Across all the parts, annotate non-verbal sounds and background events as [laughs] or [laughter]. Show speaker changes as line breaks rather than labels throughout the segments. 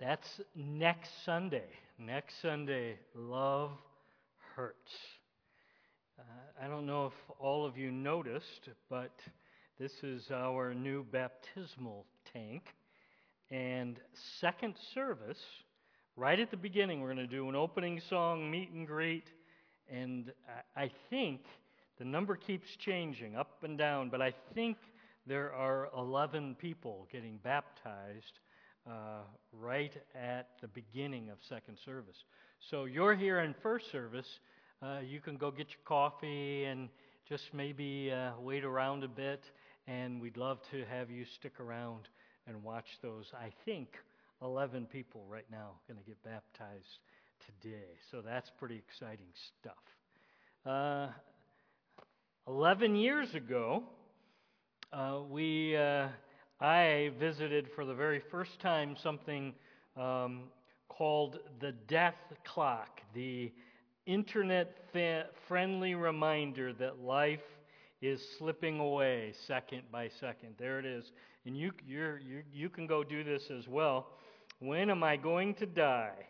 That's next Sunday. Next Sunday, love hurts. Uh, I don't know if all of you noticed, but this is our new baptismal tank. And second service, right at the beginning, we're going to do an opening song, meet and greet. And I think the number keeps changing up and down, but I think there are 11 people getting baptized uh, right at the beginning of second service. So you're here in first service. Uh, you can go get your coffee and just maybe uh, wait around a bit, and we'd love to have you stick around and watch those. I think 11 people right now going to get baptized today. So that's pretty exciting stuff. Uh, 11 years ago, uh, we, uh, I visited for the very first time something um, called the Death Clock, the internet fa- friendly reminder that life is slipping away second by second. There it is. And you, you you can go do this as well. When am I going to die?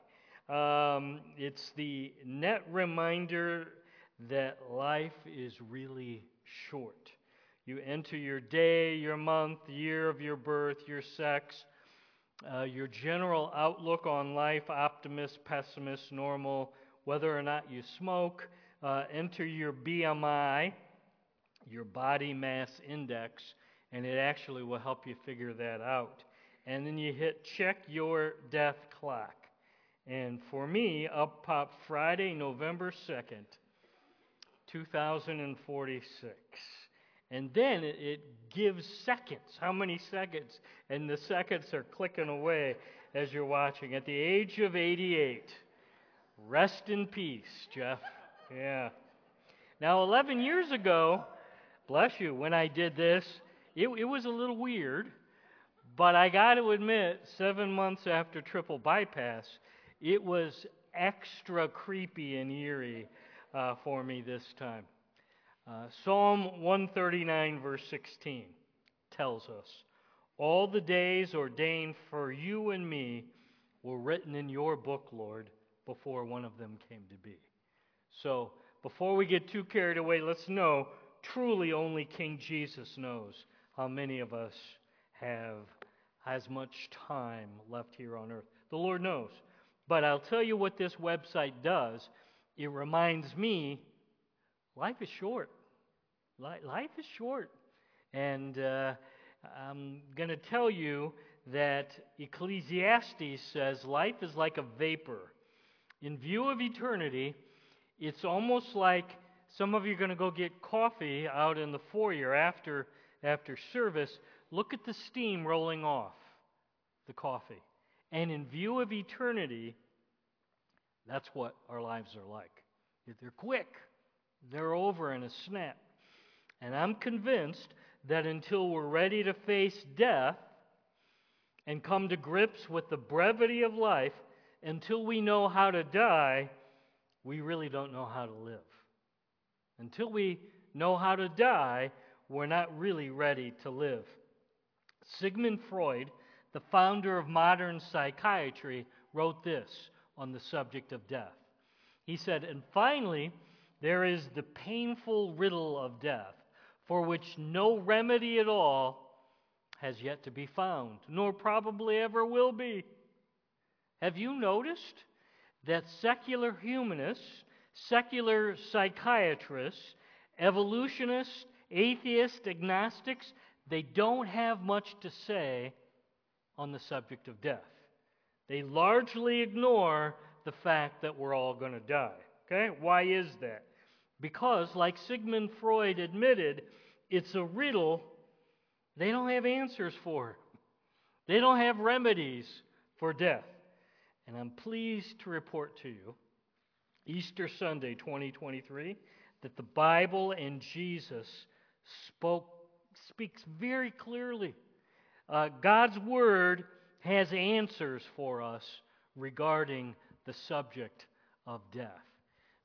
Um, it's the net reminder that life is really short. You enter your day, your month, year of your birth, your sex, uh, your general outlook on life optimist, pessimist, normal, whether or not you smoke. Uh, enter your BMI, your body mass index, and it actually will help you figure that out. And then you hit check your death clock. And for me, up popped Friday, November 2nd, 2046. And then it, gives seconds. How many seconds? And the seconds are clicking away as you're watching. At the age of 88, rest in peace, Jeff. Yeah. Now, 11 years ago, bless you, when I did this, it, it was a little weird. But I got to admit, seven months after triple bypass, it was extra creepy and eerie uh, for me this time. Uh, Psalm 139, verse 16, tells us All the days ordained for you and me were written in your book, Lord, before one of them came to be. So, before we get too carried away, let's know truly only King Jesus knows how many of us have as much time left here on earth. The Lord knows. But I'll tell you what this website does it reminds me life is short. Life is short. And uh, I'm going to tell you that Ecclesiastes says life is like a vapor. In view of eternity, it's almost like some of you are going to go get coffee out in the foyer after, after service. Look at the steam rolling off the coffee. And in view of eternity, that's what our lives are like. They're quick, they're over in a snap. And I'm convinced that until we're ready to face death and come to grips with the brevity of life, until we know how to die, we really don't know how to live. Until we know how to die, we're not really ready to live. Sigmund Freud, the founder of modern psychiatry, wrote this on the subject of death. He said, And finally, there is the painful riddle of death, for which no remedy at all has yet to be found, nor probably ever will be. Have you noticed that secular humanists, secular psychiatrists, evolutionists, atheists, agnostics, they don't have much to say on the subject of death. They largely ignore the fact that we're all going to die. Okay? Why is that? Because, like Sigmund Freud admitted, it's a riddle they don't have answers for. They don't have remedies for death. And I'm pleased to report to you, Easter Sunday 2023, that the Bible and Jesus spoke, speaks very clearly. Uh, God's Word has answers for us regarding the subject of death.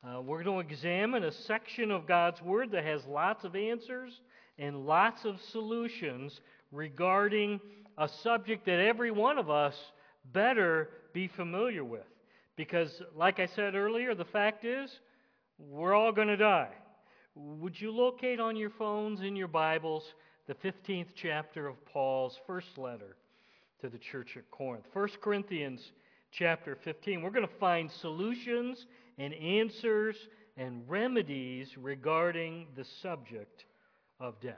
Uh, we're going to examine a section of God's Word that has lots of answers and lots of solutions regarding a subject that every one of us better be familiar with. Because, like I said earlier, the fact is, we're all going to die. Would you locate on your phones in your Bibles the 15th chapter of Paul's first letter to the church at Corinth? 1 Corinthians chapter 15. We're going to find solutions and answers and remedies regarding the subject of death.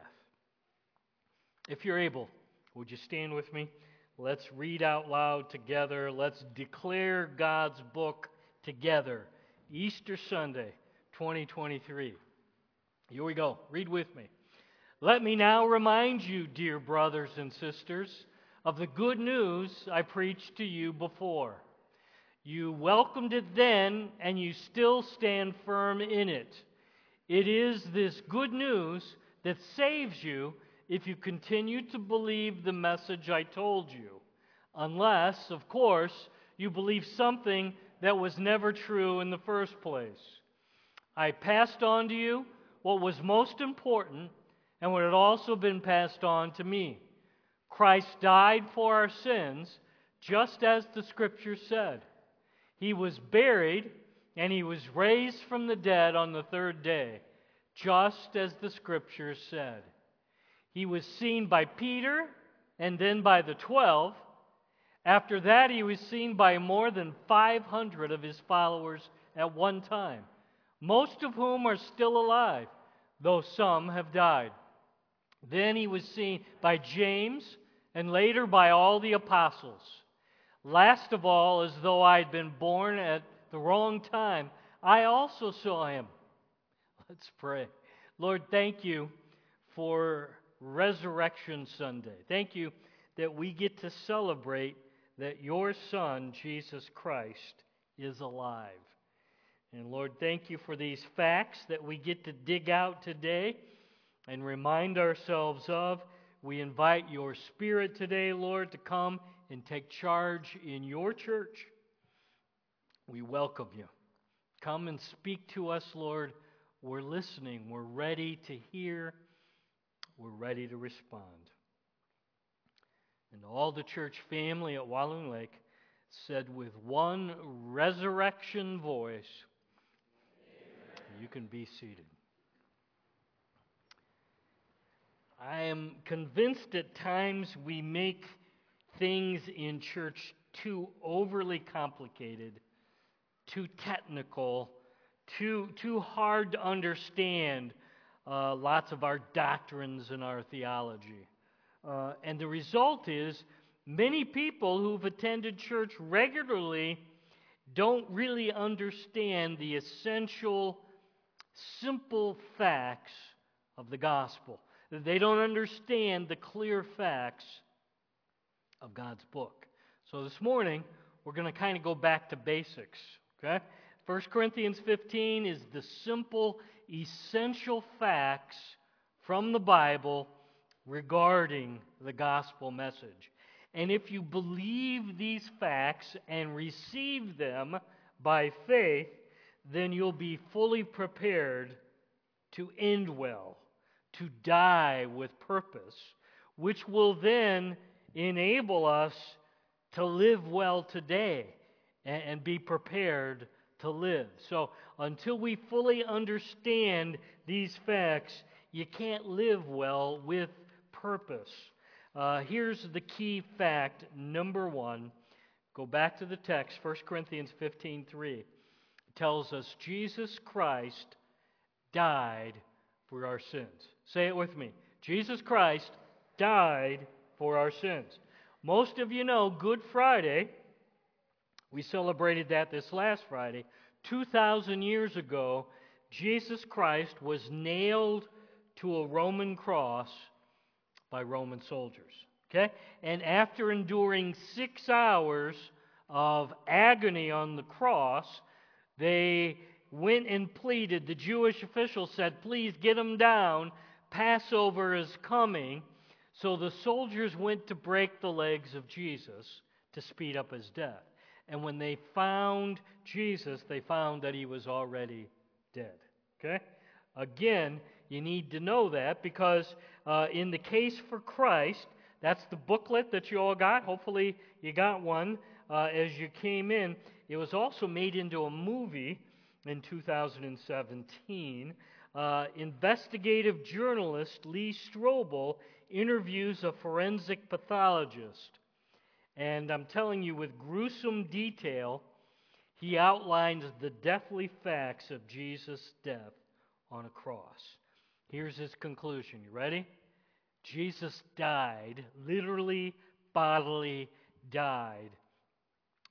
If you're able, would you stand with me? Let's read out loud together. Let's declare God's book together. Easter Sunday, 2023. Here we go. Read with me. Let me now remind you, dear brothers and sisters, of the good news I preached to you before. You welcomed it then, and you still stand firm in it. It is this good news that saves you if you continue to believe the message I told you. Unless, of course, you believe something that was never true in the first place. I passed on to you what was most important and what had also been passed on to me. Christ died for our sins, just as the Scripture said. He was buried, and he was raised from the dead on the third day, just as the Scriptures said. He was seen by Peter and then by the twelve. After that, he was seen by more than 500 of his followers at one time, most of whom are still alive, though some have died. Then he was seen by James and later by all the apostles. Last of all, as though I had been born at the wrong time, I also saw him. [laughs] Let's pray. Lord, thank you for Resurrection Sunday. Thank you that we get to celebrate that your Son, Jesus Christ, is alive. And Lord, thank you for these facts that we get to dig out today and remind ourselves of. We invite your Spirit today, Lord, to come and take charge in your church. We welcome you. Come and speak to us, Lord. We're listening. We're ready to hear. We're ready to respond. And all the church family at Walloon Lake said with one resurrection voice, Amen. You can be seated. I am convinced at times we make things in church too overly complicated, too technical, too, too hard to understand uh, lots of our doctrines and our theology. Uh, and the result is many people who've attended church regularly don't really understand the essential, simple facts of the gospel. They don't understand the clear facts of God's book. So this morning, we're going to kind of go back to basics. Okay? 1 Corinthians 15 is the simple, essential facts from the Bible regarding the gospel message. And if you believe these facts and receive them by faith, then you'll be fully prepared to end well, to die with purpose, which will then enable us to live well today and, and be prepared to live. So, until we fully understand these facts, you can't live well with purpose. Uh, here's the key fact number one. Go back to the text, 1 Corinthians 15:3. It tells us Jesus Christ died for our sins. Say it with me. Jesus Christ died for our sins. Most of you know Good Friday, we celebrated that this last Friday. 2,000 years ago, Jesus Christ was nailed to a Roman cross by Roman soldiers. Okay? And after enduring six hours of agony on the cross, they went and pleaded. The Jewish officials said, Please get him down. Passover is coming. So the soldiers went to break the legs of Jesus to speed up his death. And when they found Jesus, they found that he was already dead. Okay? Again, you need to know that because uh, in the case for Christ, that's the booklet that you all got. Hopefully, you got one. uh, as you came in. It was also made into a movie in 2017. Uh, investigative journalist Lee Strobel interviews a forensic pathologist. And I'm telling you, with gruesome detail, he outlines the deathly facts of Jesus' death on a cross. Here's his conclusion. You ready? Jesus died, literally, bodily died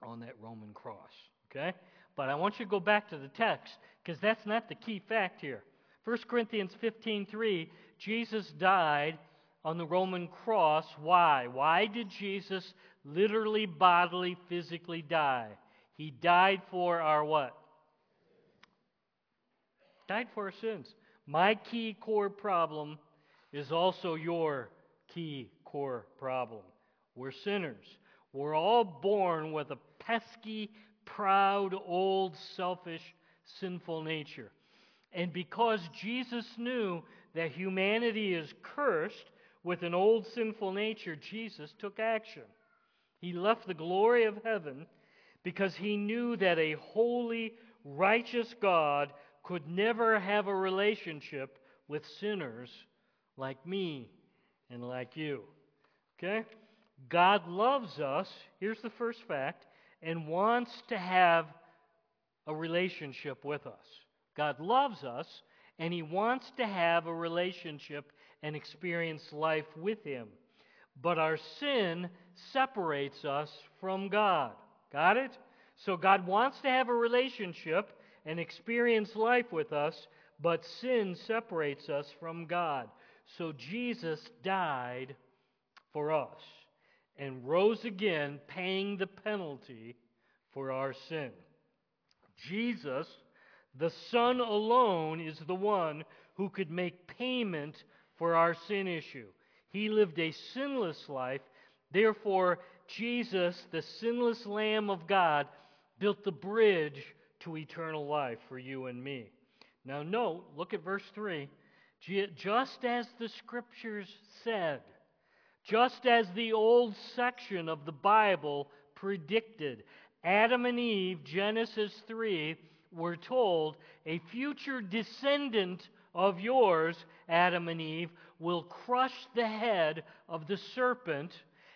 on that Roman cross. Okay? But I want you to go back to the text because that's not the key fact here. 1 Corinthians 15:3, Jesus died on the Roman cross. Why? Why did Jesus literally, bodily, physically die? He died for our what? Died for our sins. My key core problem is also your key core problem. We're sinners. We're all born with a pesky, proud, old, selfish, sinful nature. And because Jesus knew that humanity is cursed with an old sinful nature, Jesus took action. He left the glory of heaven because he knew that a holy, righteous God could never have a relationship with sinners like me and like you. Okay? God loves us, here's the first fact, and wants to have a relationship with us. God loves us, and He wants to have a relationship and experience life with Him. But our sin separates us from God. Got it? So God wants to have a relationship and experience life with us, but sin separates us from God. So Jesus died for us and rose again, paying the penalty for our sin. Jesus, the Son alone, is the one who could make payment for our sin issue. He lived a sinless life. Therefore, Jesus, the sinless Lamb of God, built the bridge to eternal life for you and me. Now, note, look at verse 3. Just as the scriptures said, just as the old section of the Bible predicted, Adam and Eve, Genesis 3, were told a future descendant of yours, Adam and Eve, will crush the head of the serpent,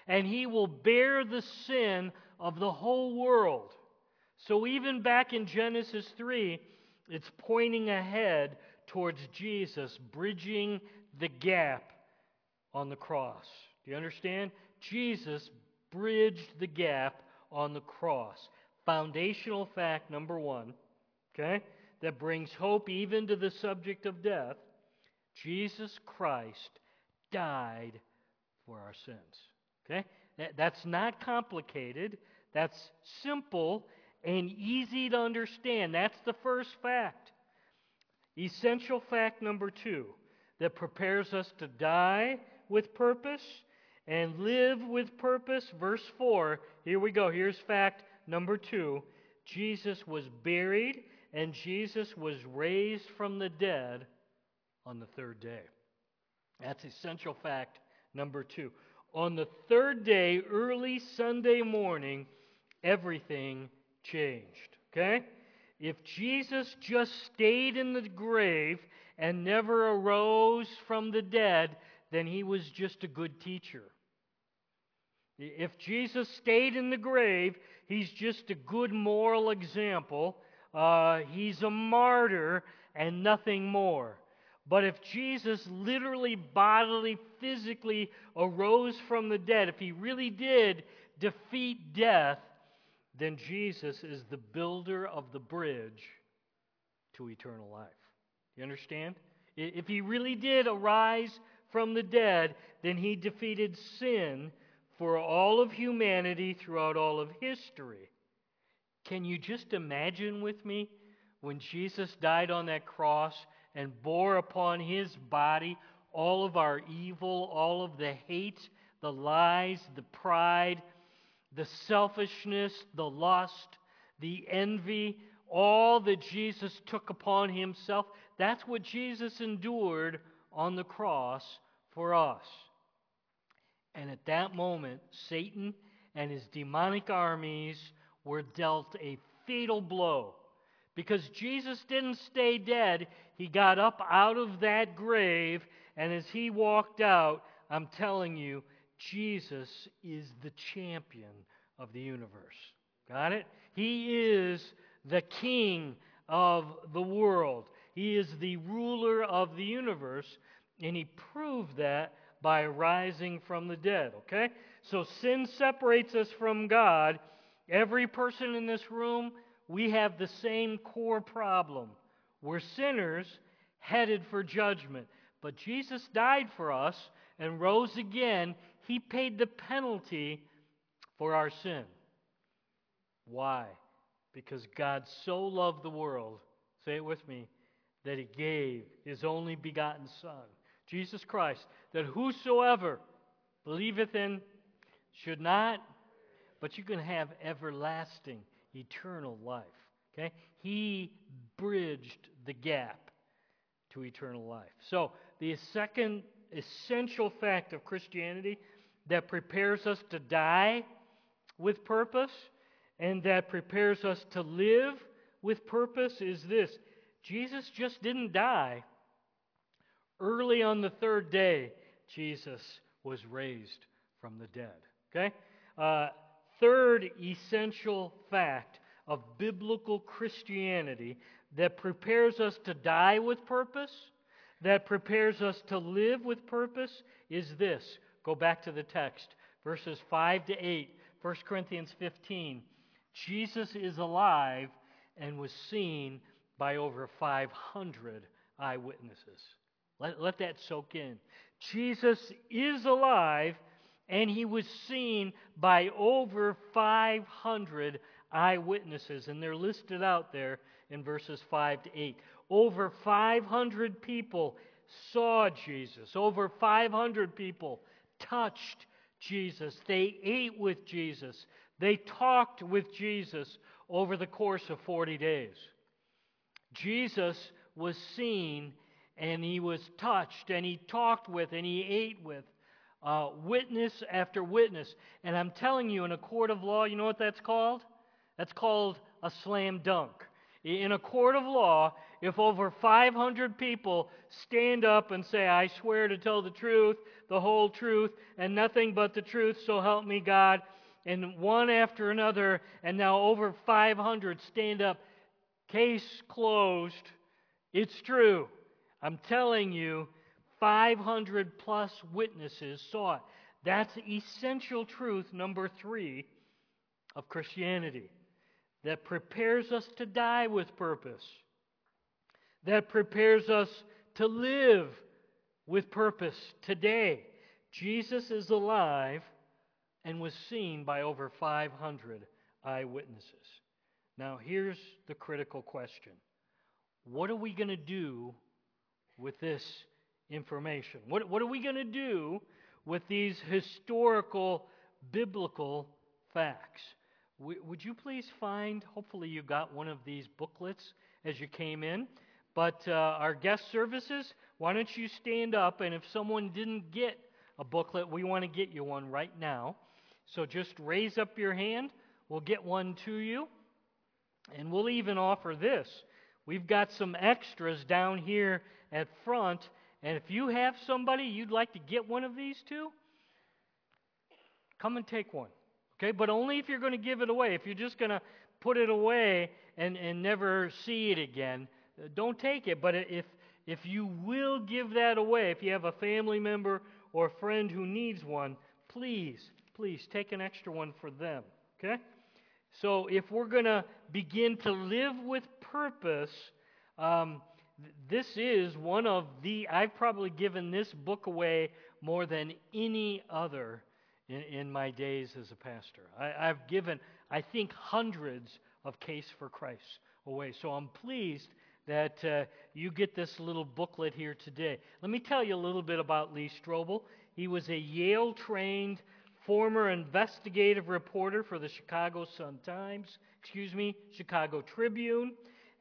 and he will bear the sin of the whole world. So, even back in Genesis 3, it's pointing ahead towards Jesus, bridging the gap on the cross. Do you understand? Jesus bridged the gap on the cross. Foundational fact number one, okay, that brings hope even to the subject of death Jesus Christ died for our sins. Okay? That's not complicated. That's simple and easy to understand. That's the first fact. Essential fact number two that prepares us to die with purpose and live with purpose. Verse 4, here we go. Here's fact number two Jesus was buried and Jesus was raised from the dead on the third day. That's essential fact number two. On the third day, early Sunday morning, everything changed. Okay? If Jesus just stayed in the grave and never arose from the dead, then he was just a good teacher. If Jesus stayed in the grave, he's just a good moral example. Uh, he's a martyr and nothing more. But if Jesus literally, bodily, physically arose from the dead, if he really did defeat death, then Jesus is the builder of the bridge to eternal life. You understand? If he really did arise from the dead, then he defeated sin for all of humanity throughout all of history. Can you just imagine with me when Jesus died on that cross and bore upon his body all of our evil, all of the hate, the lies, the pride, the selfishness, the lust, the envy, all that Jesus took upon himself. That's what Jesus endured on the cross for us. And at that moment, Satan and his demonic armies were dealt a fatal blow. Because Jesus didn't stay dead, he got up out of that grave, and as he walked out, I'm telling you, Jesus is the champion of the universe. Got it? He is the king of the world. He is the ruler of the universe, and he proved that by rising from the dead. Okay? So sin separates us from God. Every person in this room, we have the same core problem. We're sinners headed for judgment. But Jesus died for us and rose again. He paid the penalty for our sin. Why? Because God so loved the world, say it with me, that he gave his only begotten Son, Jesus Christ, that whosoever believeth in should not, but you can have everlasting, eternal life. Okay? He bridged the gap to eternal life. So, the second essential fact of Christianity that prepares us to die with purpose and that prepares us to live with purpose is this Jesus just didn't die. Early on the third day, Jesus was raised from the dead. Okay? Uh, third essential fact of biblical Christianity that prepares us to die with purpose, that prepares us to live with purpose, is this. Go back to the text, verses 5 to 8, 1 Corinthians 15. Jesus is alive and was seen by over 500 eyewitnesses. Let, let that soak in. Jesus is alive and he was seen by over 500 eyewitnesses, and they're listed out there in verses 5 to 8. Over 500 people saw Jesus, over 500 people touched Jesus, they ate with Jesus, they talked with Jesus over the course of 40 days. Jesus was seen and he was touched and he talked with and he ate with uh, witness after witness. And I'm telling you, in a court of law, you know what that's called? That's called a slam dunk. In a court of law, if over 500 people stand up and say, I swear to tell the truth, the whole truth, and nothing but the truth, so help me God, and one after another, and now over 500 stand up. Case closed. It's true. I'm telling you, 500 plus witnesses saw it. That's essential truth number three of Christianity that prepares us to die with purpose, that prepares us to live with purpose today. Jesus is alive and was seen by over 500 eyewitnesses. Now, here's the critical question What are we going to do with this information? What, what are we going to do with these historical, biblical facts? W- would you please find, hopefully, you got one of these booklets as you came in. But uh, our guest services, why don't you stand up? And if someone didn't get a booklet, we want to get you one right now. So just raise up your hand. We'll get one to you. And we'll even offer this. We've got some extras down here at front. And if you have somebody you'd like to get one of these to, come and take one. Okay? But only if you're going to give it away. If you're just going to put it away and, and never see it again, uh, don't take it. But if, if you will give that away, if you have a family member or a friend who needs one, please please take an extra one for them. Okay? So if we're going to begin to live with purpose, um, this is one of the, I've probably given this book away more than any other in, in my days as a pastor. I, I've given, I think, hundreds of Case for Christ away. So I'm pleased that uh, you get this little booklet here today. Let me tell you a little bit about Lee Strobel. He was a Yale trained former investigative reporter for the Chicago Sun Times, excuse me, Chicago Tribune,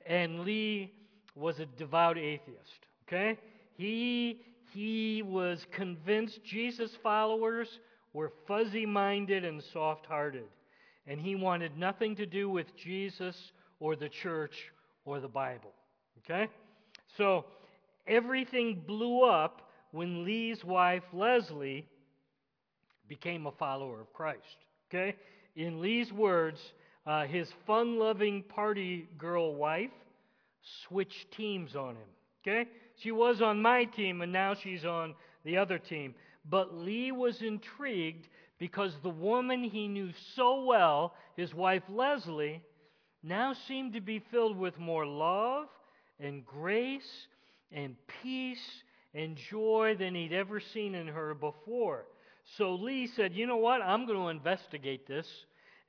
and Lee was a devout atheist. Okay? He he was convinced Jesus followers were fuzzy minded and soft hearted, and he wanted nothing to do with Jesus or the church or the Bible. Okay? So everything blew up when Lee's wife, Leslie, became a follower of Christ. Okay? In Lee's words, uh, his fun loving party girl wife switched teams on him. Okay? She was on my team, and now she's on the other team. But Lee was intrigued because the woman he knew so well, his wife Leslie, now seemed to be filled with more love and grace and peace and joy than he'd ever seen in her before. So Lee said, You know what? I'm going to investigate this,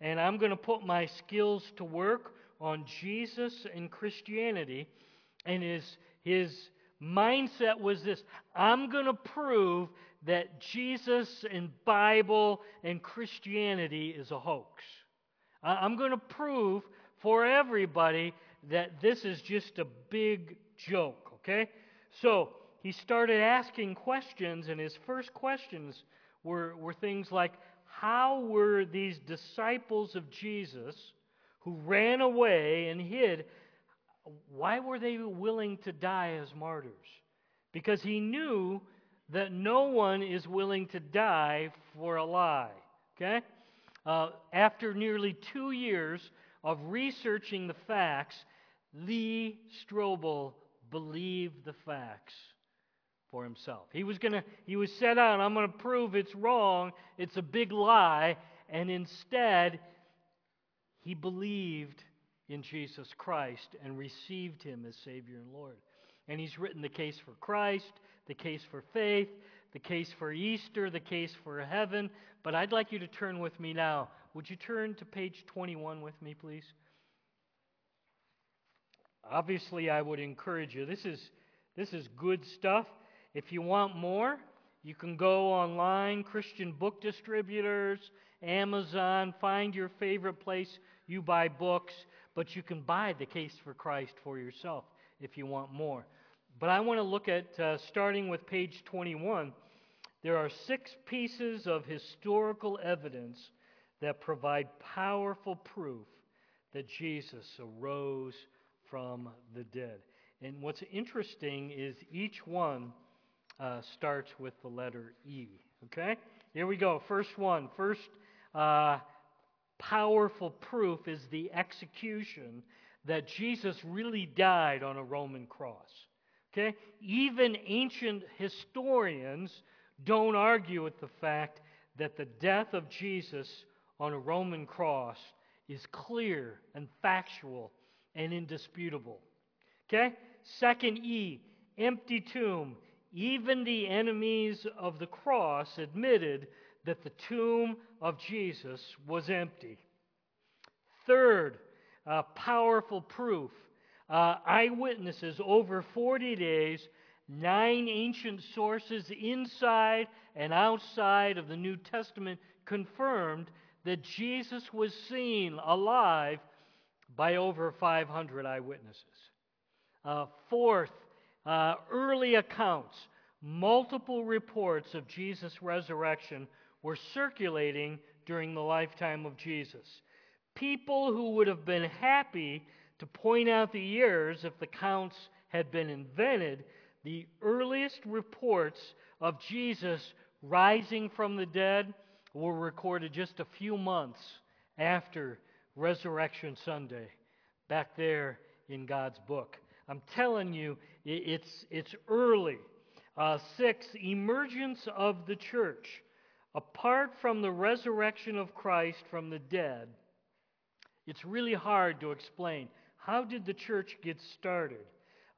and I'm going to put my skills to work on Jesus and Christianity. And his, his mindset was this I'm going to prove that Jesus and Bible and Christianity is a hoax. I'm going to prove for everybody that this is just a big joke, okay? So he started asking questions, and his first questions were, were things like How were these disciples of Jesus who ran away and hid? Why were they willing to die as martyrs? Because he knew that no one is willing to die for a lie. Okay? Uh, after nearly two years of researching the facts, Lee Strobel believed the facts for himself. He was going to he was set out, I'm going to prove it's wrong, it's a big lie, and instead he believed in Jesus Christ and received him as Savior and Lord. And he's written the case for Christ, the case for faith, the case for Easter, the case for heaven. But I'd like you to turn with me now. Would you turn to page 21 with me, please? Obviously, I would encourage you. This is, this is good stuff. If you want more, you can go online, Christian book distributors, Amazon, find your favorite place you buy books, but you can buy The Case for Christ for yourself if you want more. But I want to look at, uh, starting with page 21, there are six pieces of historical evidence that provide powerful proof that Jesus arose from the dead. And what's interesting is each one uh, starts with the letter E. Okay? Here we go. First one. First uh, powerful proof is the execution that Jesus really died on a Roman cross. Okay? Even ancient historians don't argue with the fact that the death of Jesus on a Roman cross is clear and factual and indisputable. Okay? Second E, empty tomb. Even the enemies of the cross admitted that the tomb of Jesus was empty. Third, uh, powerful proof. Uh, eyewitnesses over 40 days, nine ancient sources inside and outside of the New Testament confirmed that Jesus was seen alive by over 500 eyewitnesses. Uh, fourth, uh, early accounts, multiple reports of Jesus' resurrection were circulating during the lifetime of Jesus. People who would have been happy to point out the years if the counts had been invented, the earliest reports of Jesus rising from the dead were recorded just a few months after Resurrection Sunday, back there in God's book. I'm telling you, it's, it's early. Uh, six, emergence of the church. Apart from the resurrection of Christ from the dead, it's really hard to explain. How did the church get started?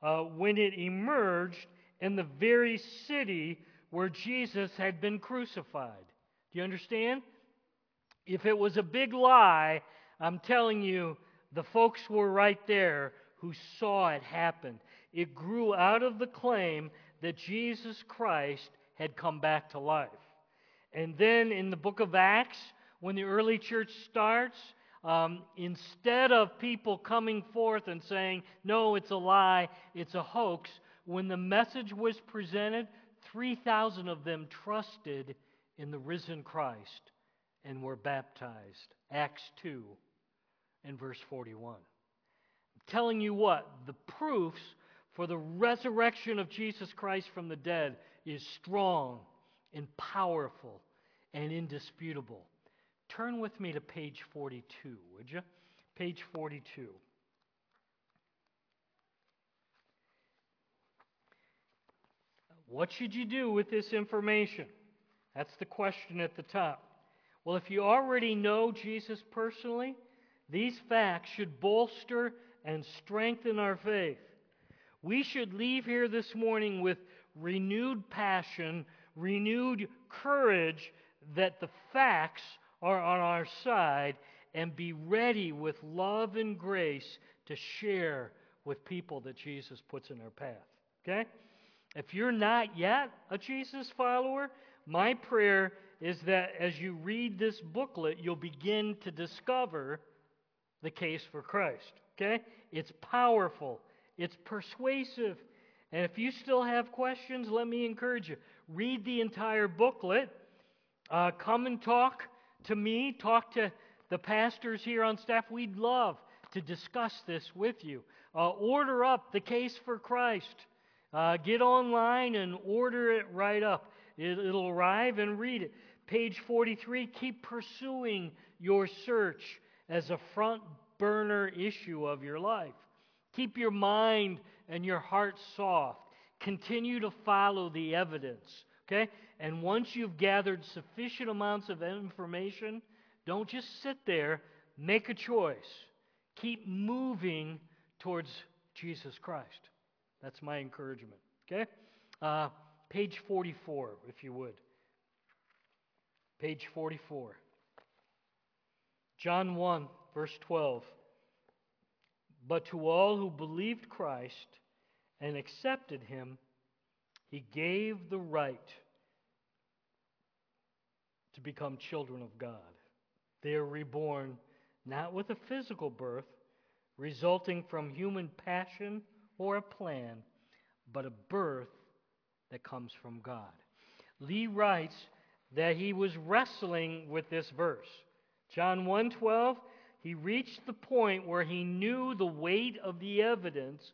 Uh, when it emerged in the very city where Jesus had been crucified. Do you understand? If it was a big lie, I'm telling you, the folks were right there who saw it happen. It grew out of the claim that Jesus Christ had come back to life. And then in the book of Acts, when the early church starts, um, instead of people coming forth and saying, no, it's a lie, it's a hoax, when the message was presented, 3,000 of them trusted in the risen Christ and were baptized. Acts 2 and verse 41. I'm telling you what, the proofs for the resurrection of Jesus Christ from the dead is strong and powerful and indisputable. Turn with me to page 42, would you? Page 42. What should you do with this information? That's the question at the top. Well, if you already know Jesus personally, these facts should bolster and strengthen our faith. We should leave here this morning with renewed passion, renewed courage that the facts are on our side, and be ready with love and grace to share with people that Jesus puts in our path. Okay? If you're not yet a Jesus follower, my prayer is that as you read this booklet, you'll begin to discover the case for Christ. Okay? It's powerful, it's persuasive. And if you still have questions, let me encourage you. Read the entire booklet. Uh, come and talk to me, talk to the pastors here on staff. We'd love to discuss this with you. Uh, order up the case for Christ. Uh, get online and order it right up. It, it'll arrive and read it. Page 43 keep pursuing your search as a front burner issue of your life. Keep your mind and your heart soft. Continue to follow the evidence. Okay? And once you've gathered sufficient amounts of information, don't just sit there. Make a choice. Keep moving towards Jesus Christ. That's my encouragement. Okay? Uh, page 44, if you would. Page 44. John 1, verse 12. But to all who believed Christ and accepted him, he gave the right to become children of God. They are reborn not with a physical birth resulting from human passion or a plan, but a birth that comes from God. Lee writes that he was wrestling with this verse. John 1:12, he reached the point where he knew the weight of the evidence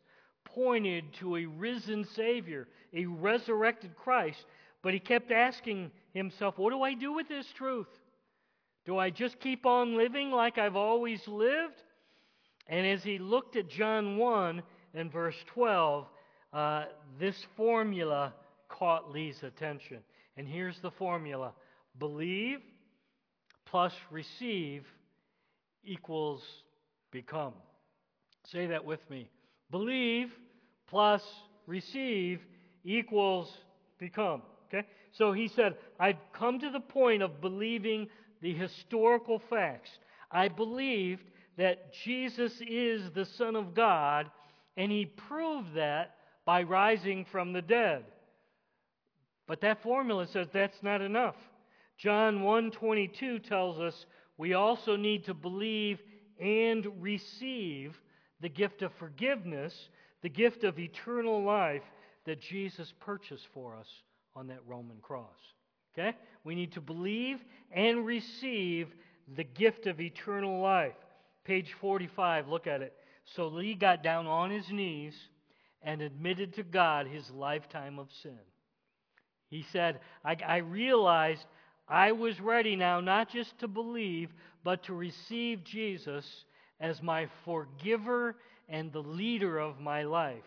pointed to a risen savior, a resurrected Christ, but he kept asking himself, what do I do with this truth? Do I just keep on living like I've always lived? And as he looked at John 1 and verse 12, uh, this formula caught Lee's attention. And here's the formula believe plus receive equals become. Say that with me. Believe plus receive equals become. Okay? So he said, I've come to the point of believing the historical facts. I believed that Jesus is the Son of God, and he proved that by rising from the dead. But that formula says that's not enough. John 1:22 tells us we also need to believe and receive the gift of forgiveness, the gift of eternal life that Jesus purchased for us on that Roman cross. Okay? We need to believe and receive the gift of eternal life. Page 45, look at it. So Lee got down on his knees and admitted to God his lifetime of sin. He said, I, I realized I was ready now not just to believe, but to receive Jesus as my forgiver and the leader of my life.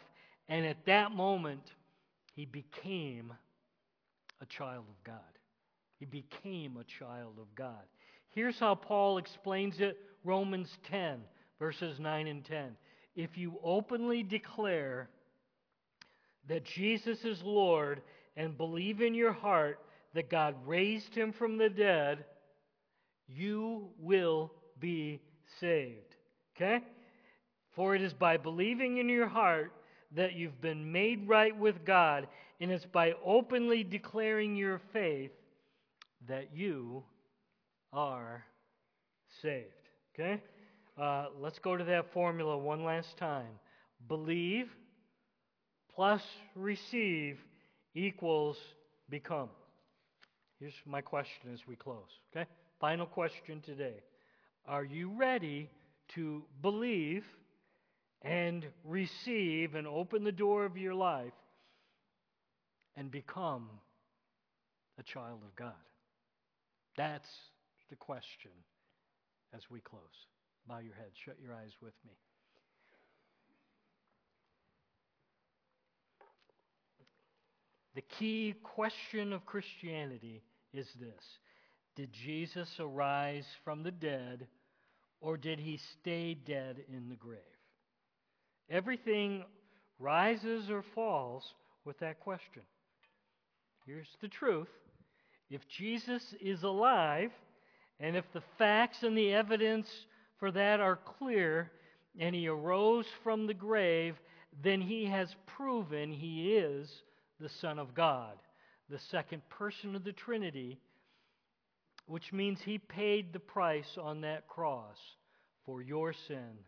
And at that moment, he became a child of God. He became a child of God. Here's how Paul explains it Romans 10, verses 9 and 10. If you openly declare that Jesus is Lord and believe in your heart that God raised him from the dead, you will be saved. Okay? For it is by believing in your heart that you've been made right with God, and it's by openly declaring your faith that you are saved. Okay? Uh, let's go to that formula one last time. Believe plus receive equals become. Here's my question as we close, okay? Final question today. Are you ready to believe and receive and open the door of your life and become a child of God? That's the question as we close. Bow your head, shut your eyes with me. The key question of Christianity is this Did Jesus arise from the dead, or did he stay dead in the grave? Everything rises or falls with that question. Here's the truth if Jesus is alive, and if the facts and the evidence for that are clear, and he arose from the grave, then he has proven he is the Son of God, the second person of the Trinity, which means he paid the price on that cross for your sin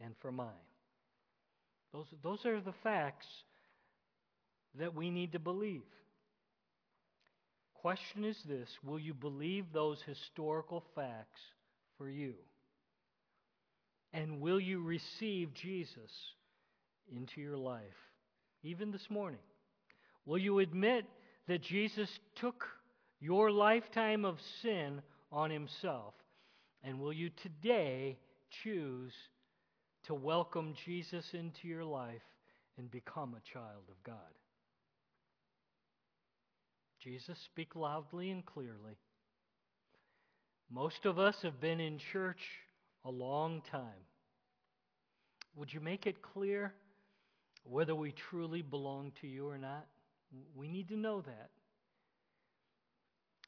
and for mine. Those, those are the facts that we need to believe. Question is this Will you believe those historical facts for you? And will you receive Jesus into your life, even this morning? Will you admit that Jesus took your lifetime of sin on himself? And will you today choose to welcome Jesus into your life and become a child of God? Jesus, speak loudly and clearly. Most of us have been in church a long time. Would you make it clear whether we truly belong to you or not? We need to know that.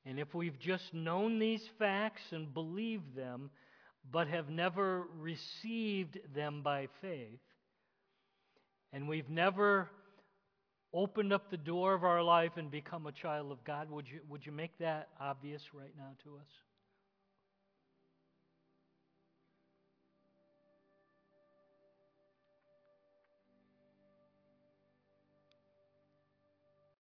And if we've just known these facts and believed them, but have never received them by faith, and we've never opened up the door of our life and become a child of God, would you, would you make that obvious right now to us?